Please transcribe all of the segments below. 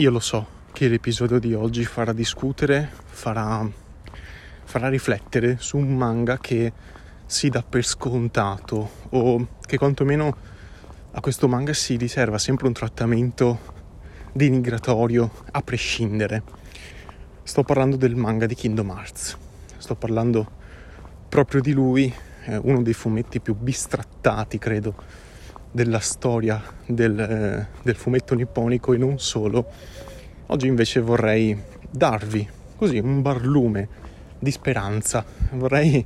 Io lo so che l'episodio di oggi farà discutere, farà, farà riflettere su un manga che si dà per scontato o che quantomeno a questo manga si riserva sempre un trattamento denigratorio a prescindere. Sto parlando del manga di Kingdom Hearts, sto parlando proprio di lui, uno dei fumetti più bistrattati, credo, della storia del, eh, del fumetto nipponico e non solo, oggi invece vorrei darvi così un barlume di speranza. Vorrei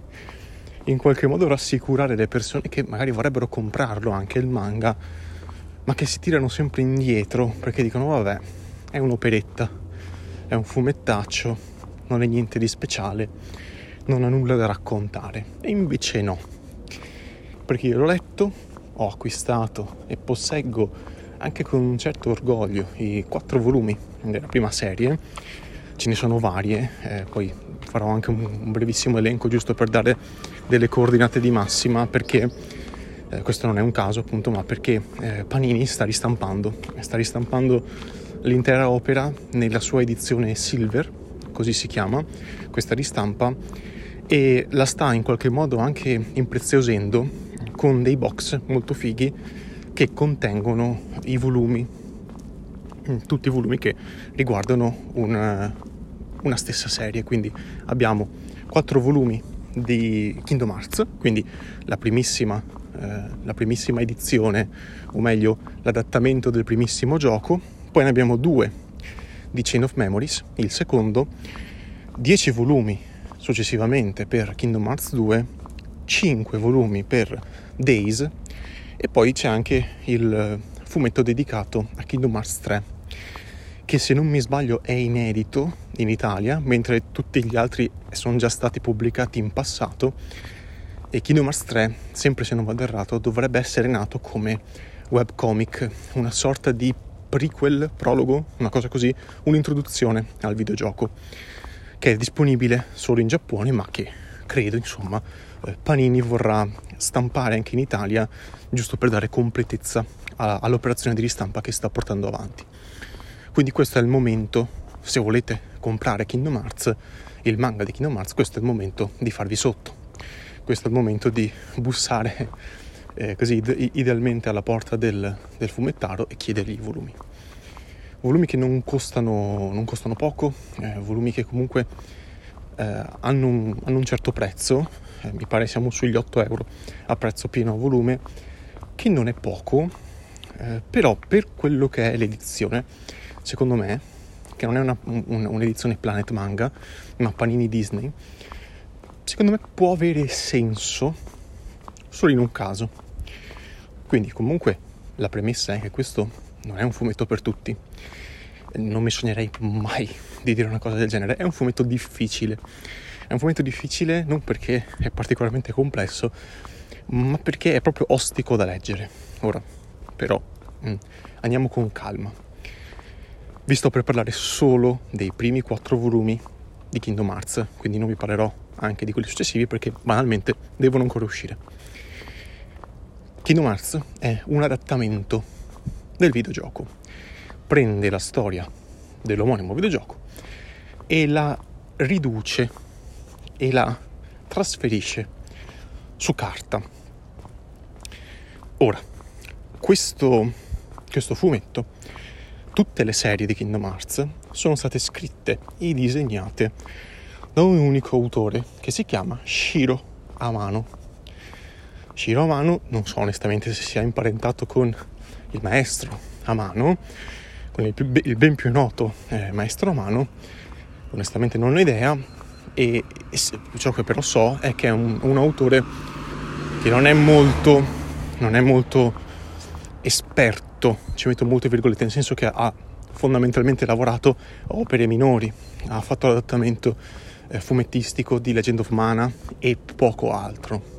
in qualche modo rassicurare le persone che magari vorrebbero comprarlo anche il manga, ma che si tirano sempre indietro perché dicono vabbè, è un'operetta, è un fumettaccio, non è niente di speciale, non ha nulla da raccontare. E invece no, perché io l'ho letto, ho acquistato e posseggo anche con un certo orgoglio i quattro volumi della prima serie. Ce ne sono varie, eh, poi farò anche un brevissimo elenco giusto per dare delle coordinate di massima perché eh, questo non è un caso appunto, ma perché eh, Panini sta ristampando, sta ristampando l'intera opera nella sua edizione Silver, così si chiama, questa ristampa e la sta in qualche modo anche impreziosendo con dei box molto fighi che contengono i volumi, tutti i volumi che riguardano una, una stessa serie. Quindi abbiamo quattro volumi di Kingdom Hearts, quindi la primissima, eh, la primissima edizione, o meglio l'adattamento del primissimo gioco, poi ne abbiamo due di Chain of Memories, il secondo, dieci volumi successivamente per Kingdom Hearts 2, 5 volumi per Days e poi c'è anche il fumetto dedicato a Kingdom Hearts 3 che se non mi sbaglio è inedito in Italia mentre tutti gli altri sono già stati pubblicati in passato. E Kingdom Hearts 3 sempre se non vado errato dovrebbe essere nato come webcomic una sorta di prequel, prologo, una cosa così, un'introduzione al videogioco che è disponibile solo in Giappone ma che credo insomma Panini vorrà stampare anche in Italia giusto per dare completezza all'operazione di ristampa che sta portando avanti. Quindi questo è il momento, se volete comprare Kingdom Hearts, il manga di Kingdom Hearts, questo è il momento di farvi sotto. Questo è il momento di bussare eh, così idealmente alla porta del, del fumettaro e chiedergli i volumi. Volumi che non costano, non costano poco, eh, volumi che comunque eh, hanno, un, hanno, un, certo prezzo, eh, mi pare siamo sugli 8 euro a prezzo pieno a volume, che non è poco, eh, però per quello che è l'edizione, secondo me, che non è una, un, un'edizione Planet Manga, ma Panini Disney, secondo me può avere senso solo in un caso. Quindi comunque la premessa è che questo non è un fumetto per tutti non mi sognerei mai di dire una cosa del genere. È un fumetto difficile. È un fumetto difficile non perché è particolarmente complesso, ma perché è proprio ostico da leggere. Ora, però, mm, andiamo con calma. Vi sto per parlare solo dei primi quattro volumi di Kingdom Hearts, quindi non vi parlerò anche di quelli successivi perché banalmente devono ancora uscire. Kingdom Hearts è un adattamento del videogioco prende la storia dell'omonimo videogioco e la riduce e la trasferisce su carta. Ora, questo, questo fumetto, tutte le serie di Kingdom Hearts sono state scritte e disegnate da un unico autore che si chiama Shiro Amano. Shiro Amano non so onestamente se sia imparentato con il maestro Amano, con il, più, il ben più noto eh, maestro romano, onestamente non ho idea, e, e ciò che però so è che è un, un autore che non è molto, non è molto esperto, ci metto molte virgolette, nel senso che ha fondamentalmente lavorato opere minori, ha fatto l'adattamento eh, fumettistico di Legend of Mana e poco altro.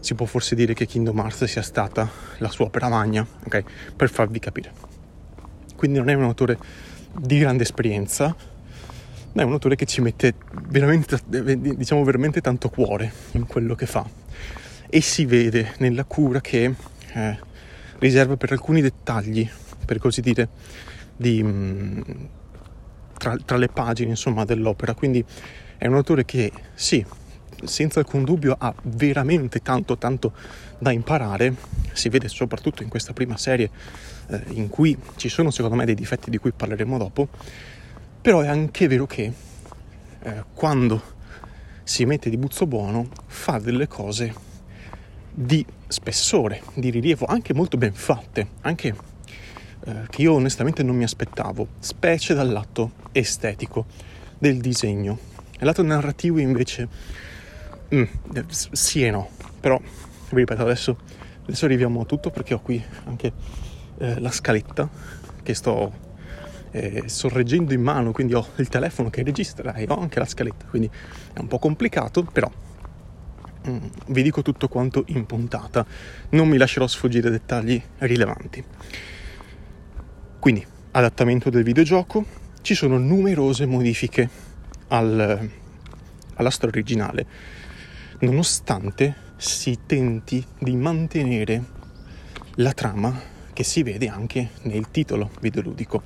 Si può forse dire che Kingdom Hearts sia stata la sua opera magna, ok? Per farvi capire quindi non è un autore di grande esperienza, è un autore che ci mette veramente, diciamo, veramente tanto cuore in quello che fa. E si vede nella cura che eh, riserva per alcuni dettagli, per così dire, di, mm, tra, tra le pagine insomma, dell'opera, quindi è un autore che sì, senza alcun dubbio ha veramente tanto tanto da imparare, si vede soprattutto in questa prima serie eh, in cui ci sono secondo me dei difetti di cui parleremo dopo, però è anche vero che eh, quando si mette di buzzo buono fa delle cose di spessore, di rilievo, anche molto ben fatte, anche eh, che io onestamente non mi aspettavo, specie dal lato estetico del disegno. Il lato narrativo invece mm, sì e no, però vi ripeto adesso, adesso arriviamo a tutto perché ho qui anche eh, la scaletta che sto eh, sorreggendo in mano, quindi ho il telefono che registra e ho anche la scaletta, quindi è un po' complicato, però mm, vi dico tutto quanto in puntata, non mi lascerò sfuggire dettagli rilevanti. Quindi, adattamento del videogioco, ci sono numerose modifiche al, alla storia originale, nonostante si tenti di mantenere la trama che si vede anche nel titolo videoludico.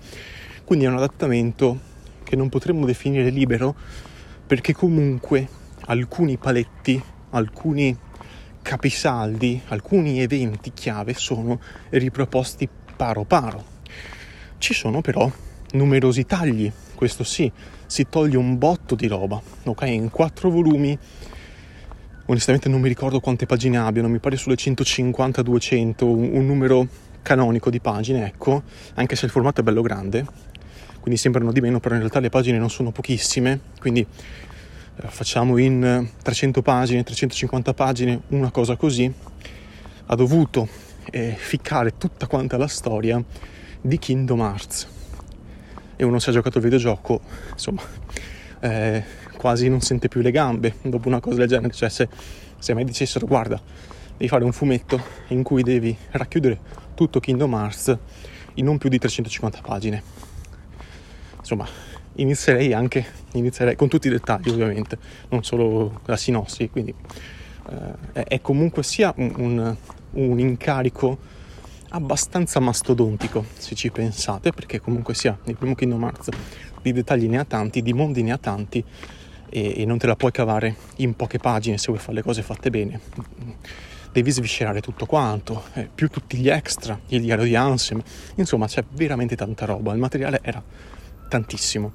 Quindi è un adattamento che non potremmo definire libero perché comunque alcuni paletti, alcuni capisaldi, alcuni eventi chiave sono riproposti paro paro. Ci sono però numerosi tagli, questo sì, si toglie un botto di roba, ok? In quattro volumi, onestamente non mi ricordo quante pagine abbiano, mi pare sulle 150-200, un, numero canonico di pagine, ecco, anche se il formato è bello grande, quindi sembrano di meno, però in realtà le pagine non sono pochissime, quindi eh, facciamo in 300 pagine, 350 pagine, una cosa così, ha dovuto eh, ficcare tutta quanta la storia di Kingdom Hearts. E uno si è giocato il videogioco, insomma, eh, quasi non sente più le gambe dopo una cosa del genere, cioè se, se me dicessero guarda, devi fare un fumetto in cui devi racchiudere tutto Kingdom Hearts in non più di 350 pagine insomma, inizierei anche, inizierei con tutti i dettagli ovviamente, non solo la sinossi, quindi eh, è comunque sia un, un, incarico abbastanza mastodontico se ci pensate, perché comunque sia nel primo Kingdom Hearts di dettagli ne ha tanti, di mondi ne ha tanti e, e non te la puoi cavare in poche pagine se vuoi fare le cose fatte bene. Devi sviscerare tutto quanto, eh, più tutti gli extra, il diario di Ansem, insomma c'è veramente tanta roba, il materiale era tantissimo.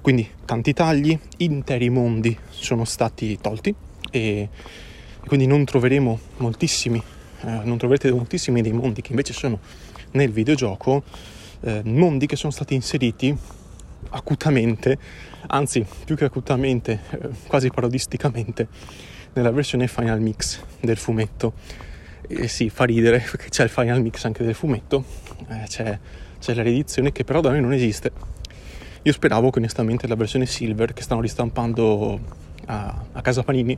Quindi tanti tagli, interi mondi sono stati tolti e quindi non troveremo moltissimi, eh, non troverete moltissimi dei mondi che invece sono nel videogioco, eh, mondi che sono stati inseriti acutamente, anzi più che acutamente, eh, quasi parodisticamente, nella versione Final Mix del fumetto. E sì, fa ridere perché c'è il Final Mix anche del fumetto, eh, c'è, c'è la riedizione che però da noi non esiste io speravo che onestamente la versione Silver che stanno ristampando a, a casa Panini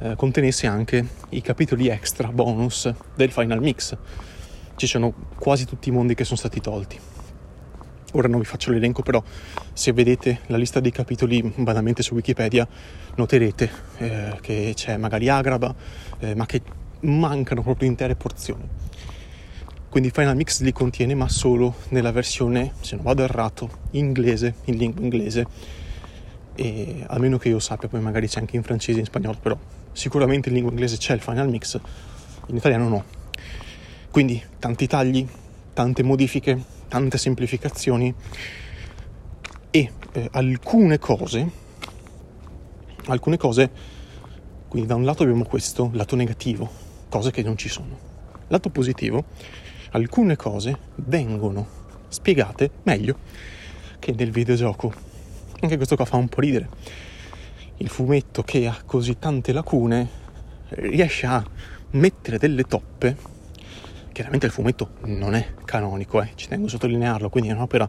eh, contenesse anche i capitoli extra bonus del Final Mix. Ci sono quasi tutti i mondi che sono stati tolti. Ora non vi faccio l'elenco, però se vedete la lista dei capitoli banalmente su Wikipedia noterete eh, che c'è magari Agraba, eh, ma che mancano proprio intere porzioni. Quindi Final Mix li contiene ma solo nella versione, se non vado errato, inglese, in lingua inglese e almeno che io sappia, poi magari c'è anche in francese e in spagnolo, però sicuramente in lingua inglese c'è il Final Mix, in italiano no. Quindi tanti tagli, tante modifiche, tante semplificazioni e eh, alcune cose, alcune cose, quindi da un lato abbiamo questo, lato negativo, cose che non ci sono. Lato positivo, alcune cose vengono spiegate meglio che nel videogioco. Anche questo qua fa un po' ridere. Il fumetto che ha così tante lacune riesce a mettere delle toppe. Chiaramente il fumetto non è canonico, eh, ci tengo a sottolinearlo, quindi è un'opera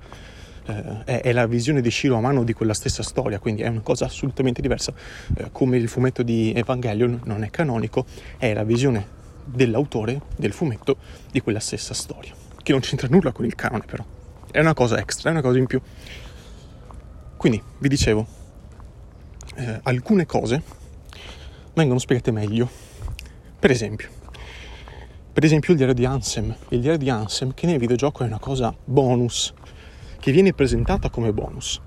eh, è, è, la visione di Shiro a mano di quella stessa storia, quindi è una cosa assolutamente diversa. Eh, come il fumetto di Evangelion non è canonico, è la visione dell'autore del fumetto di quella stessa storia, che non c'entra nulla con il canone però, è una cosa extra, è una cosa in più. Quindi, vi dicevo, eh, alcune cose vengono spiegate meglio. Per esempio, Per esempio il diario di Ansem, il diario di Ansem che nel videogioco è una cosa bonus, che viene presentata come bonus.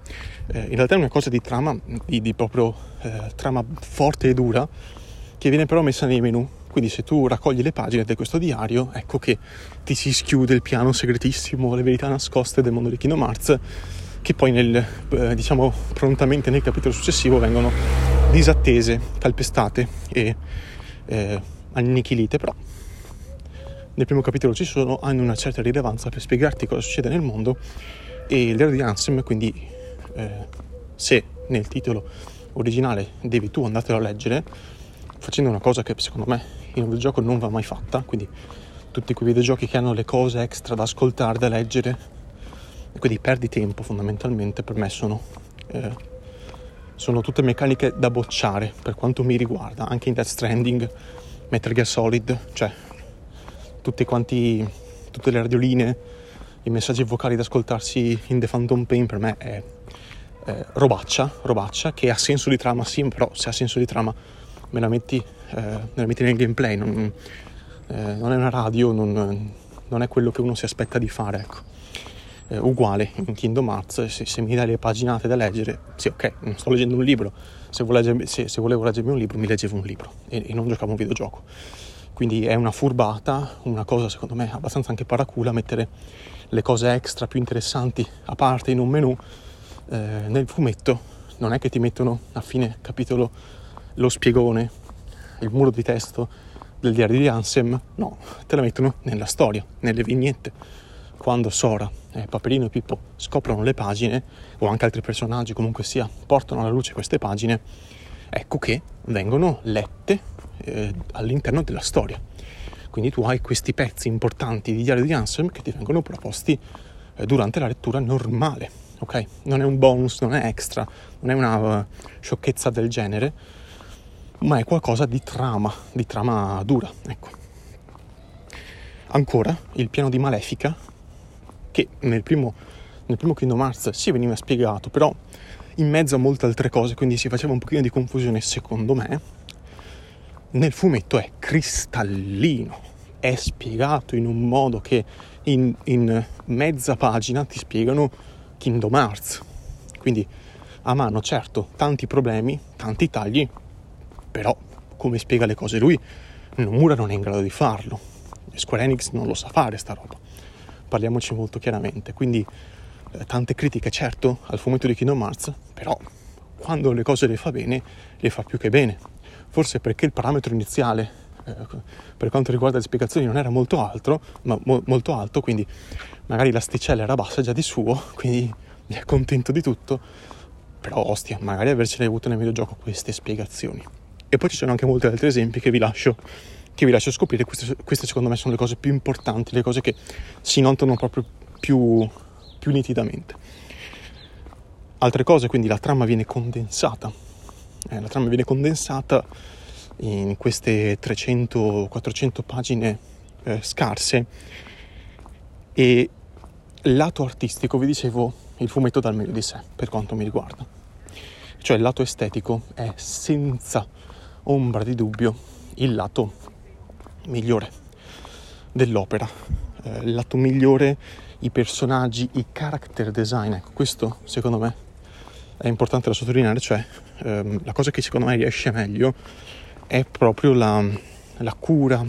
Eh, in realtà è una cosa di trama, di, di proprio eh, trama forte e dura, che viene però messa nei menu. Quindi se tu raccogli le pagine di questo diario, ecco che ti si schiude il piano segretissimo, le verità nascoste del mondo di Kingdom Hearts, che poi nel, eh, diciamo, prontamente nel capitolo successivo vengono disattese, calpestate e eh, annichilite, però nel primo capitolo ci sono, hanno una certa rilevanza per spiegarti cosa succede nel mondo e diario di Ansem, quindi eh, se nel titolo originale devi tu andartelo a leggere, facendo una cosa che secondo me in un videogioco non va mai fatta, quindi tutti quei videogiochi che hanno le cose extra da ascoltare, da leggere, quindi perdi tempo fondamentalmente, per me sono, eh, sono tutte meccaniche da bocciare per quanto mi riguarda, anche in Death Stranding, Metal Gear Solid, cioè quanti, tutte le radioline, i messaggi vocali da ascoltarsi in The Phantom Pain per me è eh, robaccia, robaccia, che ha senso di trama sì, però se ha senso di trama me la metti, eh, me la metti nel gameplay, non, eh, non, è una radio, non, non, è quello che uno si aspetta di fare, ecco. Eh, uguale in Kingdom Hearts, se, se, mi dai le paginate da leggere, sì ok, non sto leggendo un libro, se, leggermi, se, se volevo leggermi un libro mi leggevo un libro e, e non giocavo un videogioco. Quindi è una furbata, una cosa secondo me abbastanza anche paracula mettere le cose extra più interessanti a parte in un menu eh, nel fumetto. Non è che ti mettono a fine capitolo lo spiegone, il muro di testo del diario di Ansem, no, te la mettono nella storia, nelle vignette. Quando Sora, eh, Paperino e Pippo scoprono le pagine, o anche altri personaggi comunque sia, portano alla luce queste pagine, ecco che vengono lette eh, all'interno della storia. Quindi tu hai questi pezzi importanti di diario di Ansem che ti vengono proposti eh, durante la lettura normale, ok? Non è un bonus, non è extra, non è una uh, sciocchezza del genere, ma è qualcosa di trama, di trama dura, ecco. Ancora il piano di Malefica, che nel primo, nel primo Kingdom Hearts si veniva spiegato, però in mezzo a molte altre cose, quindi si faceva un pochino di confusione secondo me, nel fumetto è cristallino, è spiegato in un modo che in, in mezza pagina ti spiegano Kingdom Hearts. Quindi a mano, certo, tanti problemi, tanti tagli, però come spiega le cose lui, Nomura non è in grado di farlo. Square Enix non lo sa fare sta roba. Parliamoci molto chiaramente. Quindi eh, tante critiche, certo, al fumetto di Kingdom Hearts, però quando le cose le fa bene, le fa più che bene forse perché il parametro iniziale eh, per quanto riguarda le spiegazioni non era molto alto, ma mo- molto alto, quindi magari l'asticella era bassa già di suo, quindi mi è contento di tutto, però ostia, magari avercene avute nel videogioco queste spiegazioni. E poi ci sono anche molti altri esempi che vi lascio, che vi lascio scoprire, queste, queste, secondo me sono le cose più importanti, le cose che si notano proprio più, più nitidamente. Altre cose, quindi la trama viene condensata eh, la trama viene condensata in queste 300-400 pagine eh, scarse e lato artistico, vi dicevo, il fumetto dal meglio di sé per quanto mi riguarda. Cioè il lato estetico è senza ombra di dubbio il lato migliore dell'opera, eh, il lato migliore, i personaggi, i character design, ecco questo secondo me è importante da sottolineare, cioè ehm, la cosa che secondo me riesce meglio è proprio la, la cura,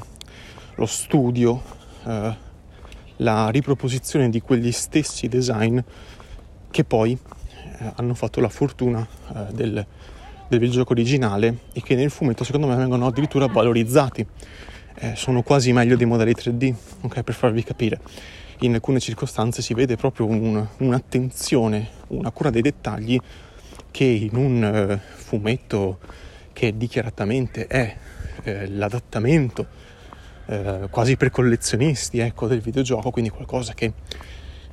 lo studio, eh, la riproposizione di quegli stessi design che poi eh, hanno fatto la fortuna eh, del, del videogioco originale e che nel fumetto secondo me vengono addirittura valorizzati. Eh, sono quasi meglio dei modelli 3D, ok, per farvi capire. In alcune circostanze si vede proprio un, un'attenzione, una cura dei dettagli che in un eh, fumetto che dichiaratamente è eh, l'adattamento eh, quasi per collezionisti ecco, del videogioco, quindi qualcosa che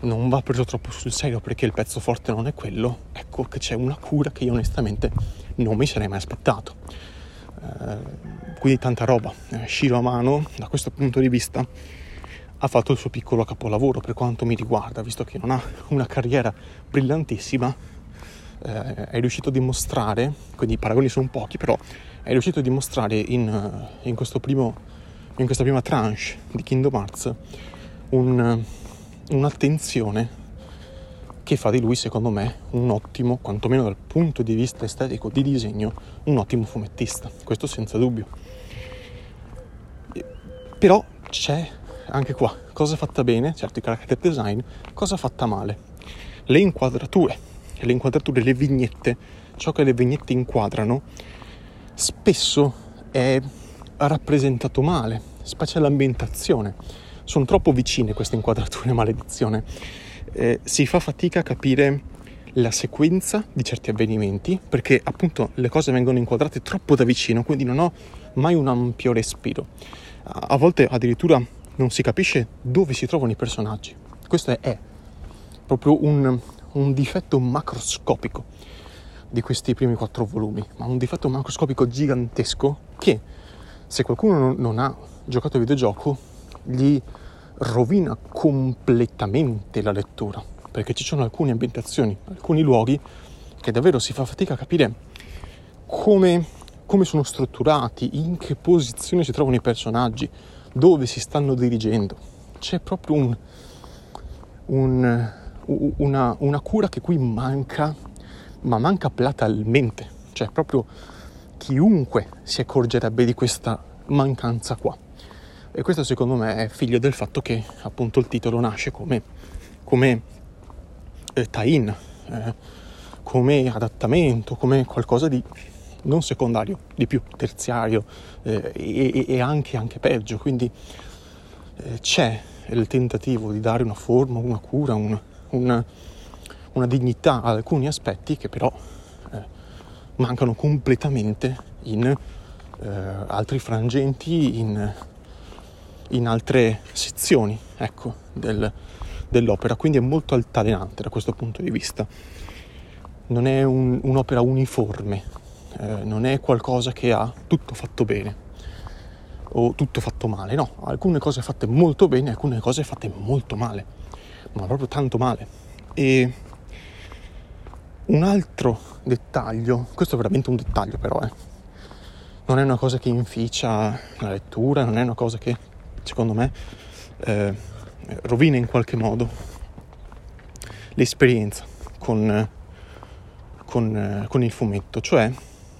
non va preso troppo sul serio perché il pezzo forte non è quello, ecco che c'è una cura che io onestamente non mi sarei mai aspettato. Eh, quindi tanta roba. Eh, Shiro Amano, da questo punto di vista, ha fatto il suo piccolo capolavoro per quanto mi riguarda, visto che non ha una carriera brillantissima, eh, è riuscito a dimostrare, quindi i paragoni sono pochi, però è riuscito a dimostrare in, in primo in questa prima tranche di Kingdom Hearts un, un'attenzione che fa di lui, secondo me, un ottimo, quantomeno dal punto di vista estetico di disegno, un ottimo fumettista, questo senza dubbio. Però c'è anche qua cosa fatta bene, certo i character design, cosa fatta male. Le inquadrature, le inquadrature, le vignette, ciò che le vignette inquadrano, spesso è rappresentato male, specie l'ambientazione. Sono troppo vicine queste inquadrature, maledizione eh, si fa fatica a capire la sequenza di certi avvenimenti perché appunto le cose vengono inquadrate troppo da vicino, quindi non ho mai un ampio respiro. A volte addirittura non si capisce dove si trovano i personaggi. Questo è, proprio un, un difetto macroscopico di questi primi quattro volumi, ma un difetto macroscopico gigantesco che se qualcuno non ha giocato al videogioco gli rovina completamente la lettura, perché ci sono alcune ambientazioni, alcuni luoghi che davvero si fa fatica a capire come, come sono strutturati, in che posizione si trovano i personaggi, dove si stanno dirigendo. C'è proprio un, un, una, una cura che qui manca, ma manca platalmente, cioè proprio chiunque si accorgerebbe di questa mancanza qua. E questo secondo me è figlio del fatto che appunto il titolo nasce come, come eh, tie-in, eh, come adattamento, come qualcosa di non secondario, di più terziario eh, e, e, anche, anche, peggio. Quindi eh, c'è il tentativo di dare una forma, una cura, una, una, una dignità ad alcuni aspetti che però eh, mancano completamente in eh, altri frangenti, in in altre sezioni ecco, del, dell'opera, quindi è molto altalenante da questo punto di vista. Non è un, un'opera uniforme, eh, non è qualcosa che ha tutto fatto bene o tutto fatto male, no, alcune cose fatte molto bene, alcune cose fatte molto male, ma proprio tanto male. E un altro dettaglio, questo è veramente un dettaglio però, eh, non è una cosa che inficia la lettura, non è una cosa che secondo me, eh, rovina in qualche modo l'esperienza con, con, con, il fumetto, cioè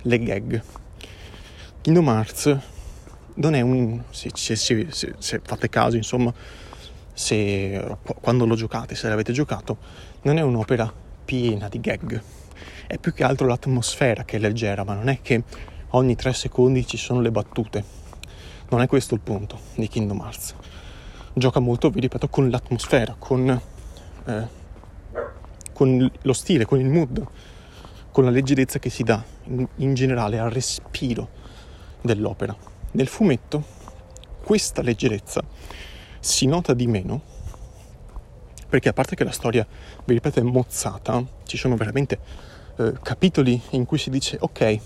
le gag. Kingdom Hearts non è un... se, se, se, se fate caso, insomma, se quando lo giocate, se l'avete giocato, non è un'opera piena di gag. È più che altro l'atmosfera che è leggera, ma non è che ogni tre secondi ci sono le battute non è questo il punto di Kingdom Hearts. Gioca molto, vi ripeto, con l'atmosfera, con, eh, con lo stile, con il mood, con la leggerezza che si dà in, in generale al respiro dell'opera. Nel fumetto questa leggerezza si nota di meno perché a parte che la storia, vi ripeto, è mozzata, ci sono veramente eh, capitoli in cui si dice ok,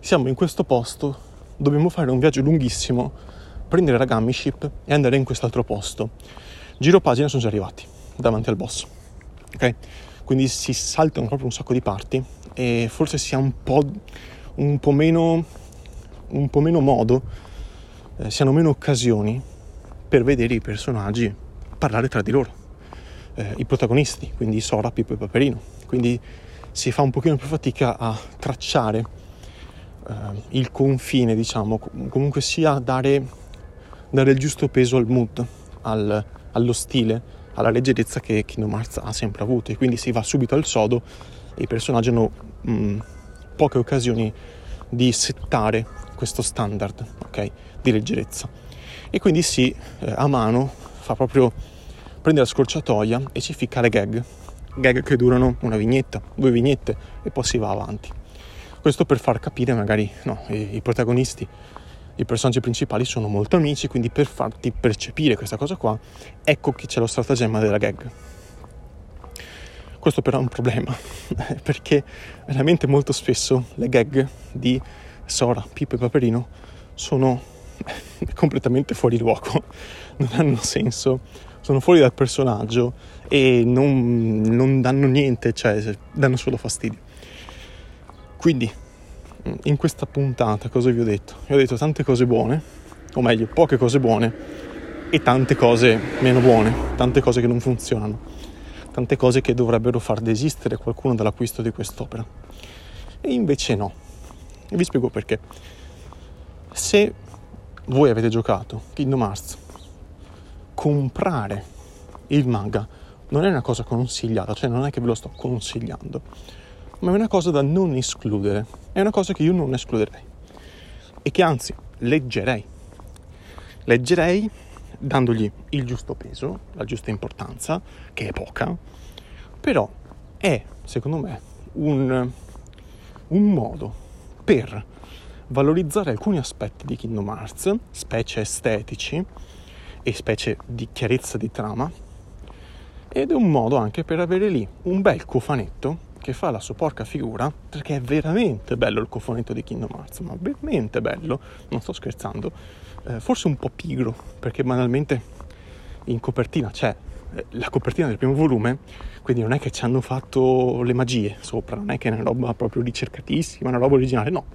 siamo in questo posto, dobbiamo fare un viaggio lunghissimo, prendere la Gummy Ship e andare in quest'altro posto. Giro pagina sono già arrivati davanti al boss. Ok? Quindi si saltano proprio un sacco di parti e forse si ha un po', un po meno, un po' meno modo, eh, si hanno meno occasioni per vedere i personaggi parlare tra di loro. Eh, I protagonisti, quindi Sora, Pippo e Paperino. Quindi si fa un pochino più fatica a tracciare uh, il confine, diciamo, comunque sia dare, dare il giusto peso al mood, al, allo stile, alla leggerezza che Kingdom Hearts ha sempre avuto. E quindi si va subito al sodo e i personaggi hanno mh, mm, poche occasioni di settare questo standard okay, di leggerezza. E quindi si eh, a mano fa proprio prende la scorciatoia e ci ficca le gag. Gag che durano una vignetta, due vignette e poi si va avanti questo per far capire magari no, i, i protagonisti, i personaggi principali sono molto amici, quindi per farti percepire questa cosa qua, ecco che c'è lo stratagemma della gag. Questo però è un problema, perché veramente molto spesso le gag di Sora, Pippo e Paperino sono completamente fuori luogo, non hanno senso, sono fuori dal personaggio e non, non danno niente, cioè danno solo fastidio. Quindi, in questa puntata cosa vi ho detto? Vi ho detto tante cose buone, o meglio, poche cose buone e tante cose meno buone, tante cose che non funzionano, tante cose che dovrebbero far desistere qualcuno dall'acquisto di quest'opera. E invece no. E vi spiego perché. Se voi avete giocato Kingdom Hearts, comprare il manga non è una cosa consigliata, cioè non è che ve lo sto consigliando, ma è una cosa da non escludere, è una cosa che io non escluderei e che anzi leggerei. Leggerei dandogli il giusto peso, la giusta importanza, che è poca, però è, secondo me, un, un modo per valorizzare alcuni aspetti di Kingdom Hearts, specie estetici e specie di chiarezza di trama, ed è un modo anche per avere lì un bel cofanetto che fa la sua porca figura, perché è veramente bello il cofanetto di Kingdom Hearts, ma veramente bello, non sto scherzando, eh, forse un po' pigro, perché banalmente in copertina c'è eh, la copertina del primo volume, quindi non è che ci hanno fatto le magie sopra, non è che è una roba proprio ricercatissima, una roba originale, no,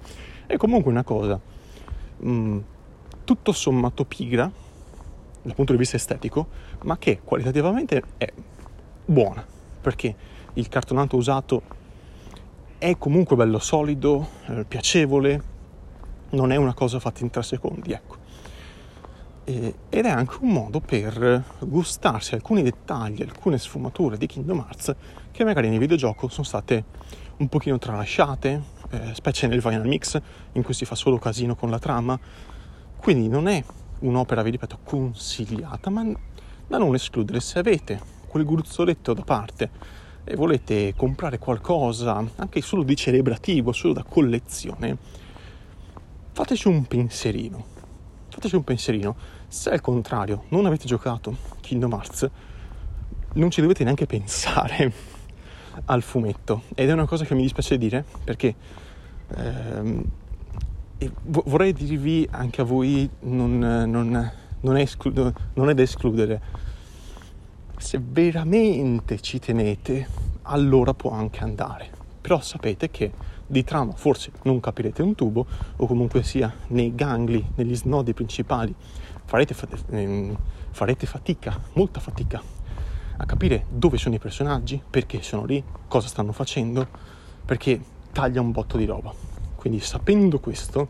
è comunque una cosa mh, mm, tutto sommato pigra dal punto di vista estetico, ma che qualitativamente è buona, perché il cartonato usato è comunque bello solido, eh, piacevole, non è una cosa fatta in tre secondi, ecco. E, ed è anche un modo per gustarsi alcuni dettagli, alcune sfumature di Kingdom Hearts che magari nel videogioco sono state un pochino tralasciate, eh, specie nel Final Mix in cui si fa solo casino con la trama. Quindi non è un'opera, vi ripeto, consigliata, ma da non escludere se avete quel gruzzoletto da parte e volete comprare qualcosa anche solo di celebrativo, solo da collezione, fateci un pensierino. Fateci un pensierino. Se al contrario non avete giocato Kingdom Hearts, non ci dovete neanche pensare al fumetto. Ed è una cosa che mi dispiace dire perché ehm, vorrei dirvi anche a voi, non, non, non, è esclu- non è da escludere se veramente ci tenete, allora può anche andare. Però sapete che di trama forse non capirete un tubo, o comunque sia nei gangli, negli snodi principali, farete, ehm, farete fatica, molta fatica, a capire dove sono i personaggi, perché sono lì, cosa stanno facendo, perché taglia un botto di roba. Quindi sapendo questo,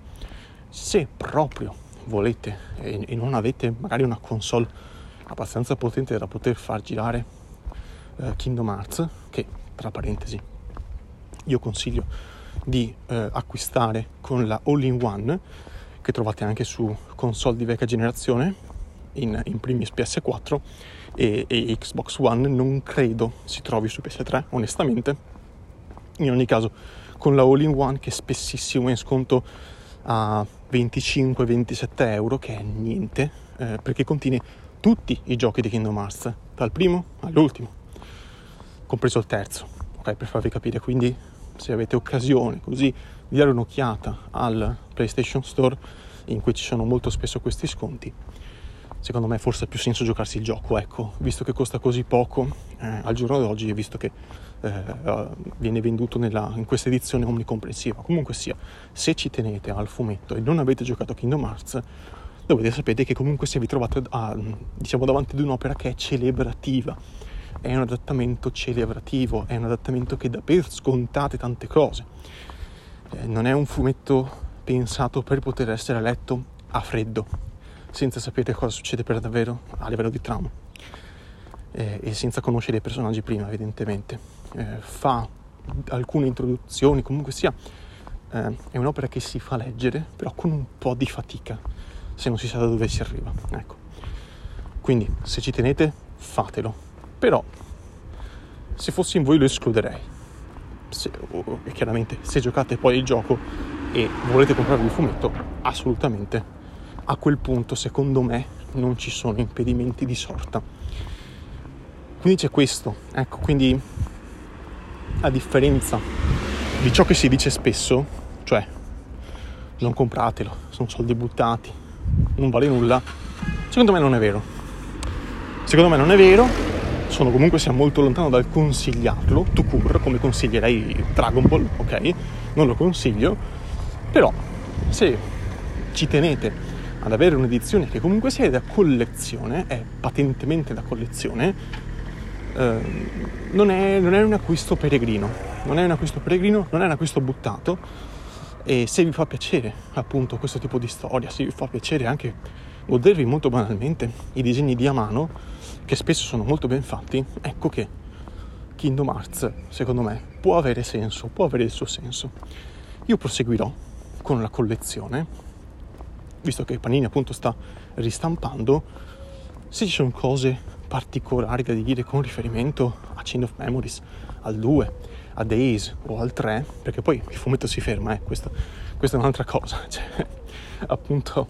se proprio volete e non avete magari una console abbastanza potente da poter far girare eh, Kingdom Hearts, che tra parentesi io consiglio di eh, acquistare con la All-in-One, che trovate anche su console di vecchia generazione, in, in primis PS4 e, e Xbox One, non credo si trovi su PS3, onestamente. In ogni caso, con la All-in-One che spessissimo è in sconto a 25-27 euro, che è niente, eh, perché contiene tutti i giochi di Kingdom Hearts, dal primo all'ultimo, compreso il terzo, ok? Per farvi capire, quindi se avete occasione così di dare un'occhiata al PlayStation Store in cui ci sono molto spesso questi sconti, secondo me forse ha più senso giocarsi il gioco, ecco, visto che costa così poco eh, al giorno d'oggi e visto che eh, viene venduto nella, in questa edizione omnicomprensiva. Comunque sia, se ci tenete al fumetto e non avete giocato a Kingdom Hearts, dovete sapere che comunque se vi trovate a, diciamo, davanti ad un'opera che è celebrativa, è un adattamento celebrativo, è un adattamento che dà per scontate tante cose. Eh, non è un fumetto pensato per poter essere letto a freddo, senza sapere cosa succede per davvero a livello di trama eh, e senza conoscere i personaggi prima, evidentemente. Eh, fa alcune introduzioni, comunque sia, eh, è un'opera che si fa leggere, però con un po' di fatica se non si sa da dove si arriva. Ecco. Quindi se ci tenete fatelo, però se fossi in voi lo escluderei. Se, e chiaramente se giocate poi il gioco e volete comprare il fumetto, assolutamente a quel punto secondo me non ci sono impedimenti di sorta. Quindi c'è questo, ecco, quindi a differenza di ciò che si dice spesso, cioè non compratelo, sono soldi buttati, non vale nulla, secondo me non è vero. Secondo me non è vero, sono comunque sia molto lontano dal consigliarlo, tu cur, come consiglierei Dragon Ball, ok? Non lo consiglio, però se ci tenete ad avere un'edizione che comunque sia da collezione, è patentemente da collezione, eh, non, è, non è un acquisto peregrino, non è un acquisto peregrino, non è un acquisto buttato e se vi fa piacere appunto questo tipo di storia, se vi fa piacere anche godervi molto banalmente i disegni di a mano, che spesso sono molto ben fatti, ecco che Kingdom Hearts, secondo me, può avere senso, può avere il suo senso. Io proseguirò con la collezione, visto che Panini appunto sta ristampando, se ci sono cose particolari da dire con riferimento a Chain of Memories, al 2, a Days o al 3, perché poi il fumetto si ferma, eh, questa, questa è un'altra cosa, cioè, appunto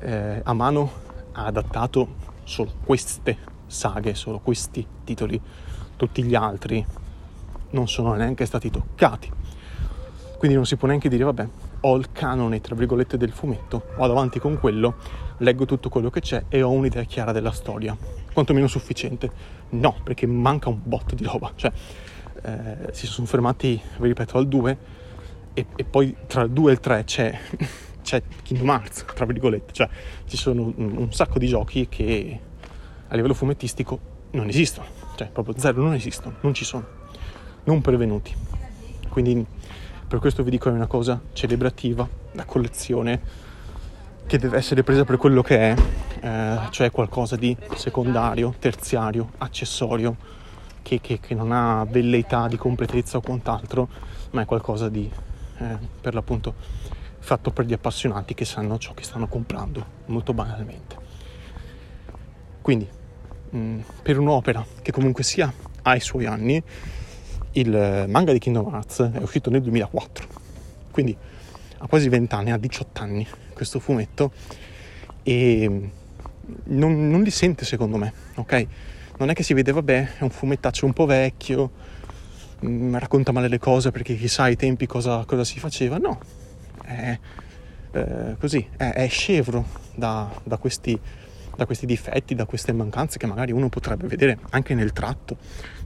eh, a mano ha adattato solo queste saghe, solo questi titoli, tutti gli altri non sono neanche stati toccati. Quindi non si può neanche dire, vabbè, ho il canone, tra virgolette, del fumetto, vado avanti con quello, leggo tutto quello che c'è e ho un'idea chiara della storia, quantomeno sufficiente. No, perché manca un botto di roba, cioè eh, si sono fermati, vi ripeto, al 2 e, e poi tra il 2 e il 3 c'è, c'è Kingdom Hearts, tra virgolette, cioè ci sono un, un sacco di giochi che a livello fumettistico non esistono, cioè proprio zero non esistono, non ci sono, non pervenuti. Quindi per questo vi dico è una cosa celebrativa, la collezione che deve essere presa per quello che è, eh, cioè qualcosa di secondario, terziario, accessorio, che, che, che, non ha velleità di completezza o quant'altro, ma è qualcosa di, eh, per l'appunto, fatto per gli appassionati che sanno ciò che stanno comprando, molto banalmente. Quindi, mh, mm, per un'opera che comunque sia ha i suoi anni, il manga di Kingdom Hearts è uscito nel 2004, quindi ha quasi 20 anni, ha 18 anni questo fumetto e non, non li sente secondo me, ok? Non è che si vede, vabbè, è un fumettaccio un po' vecchio, mh, mm, racconta male le cose perché chissà ai tempi cosa, cosa si faceva, no, è eh, così, è, è scevro da, da questi da questi difetti, da queste mancanze che magari uno potrebbe vedere anche nel tratto.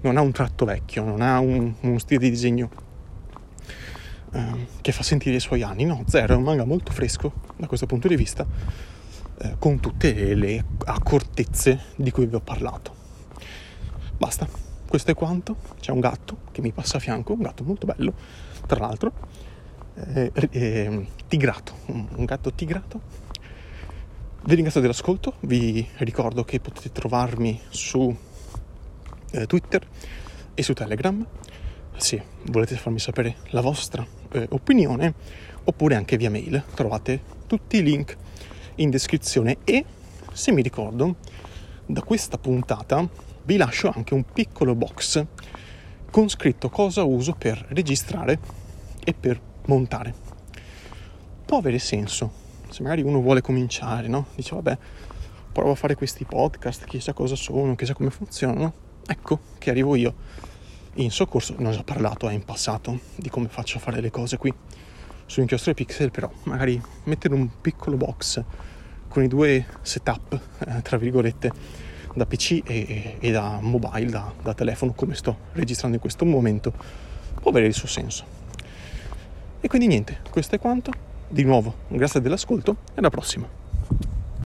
Non ha un tratto vecchio, non ha un, uno stile di disegno eh, che fa sentire i suoi anni, no, zero, è un manga molto fresco da questo punto di vista, eh, con tutte le accortezze di cui vi ho parlato. Basta, questo è quanto. C'è un gatto che mi passa a fianco, un gatto molto bello, tra l'altro, eh, eh tigrato, un gatto tigrato. Vi ringrazio dell'ascolto, vi ricordo che potete trovarmi su eh, Twitter e su Telegram. Se volete farmi sapere la vostra eh, opinione oppure anche via mail. Trovate tutti i link in descrizione. E se mi ricordo da questa puntata vi lascio anche un piccolo box con scritto cosa uso per registrare e per montare. Può avere senso se magari uno vuole cominciare, no? Dice vabbè, provo a fare questi podcast, chissà cosa sono, chissà come funzionano. Ecco che arrivo io in soccorso, ne ho già parlato eh, in passato di come faccio a fare le cose qui su Inchiostro e Pixel, però magari mettere un piccolo box con i due setup, eh, tra virgolette, da PC e, e da mobile, da, da telefono, come sto registrando in questo momento, può avere il suo senso. E quindi niente, questo è quanto di nuovo, grazie dell'ascolto e alla prossima.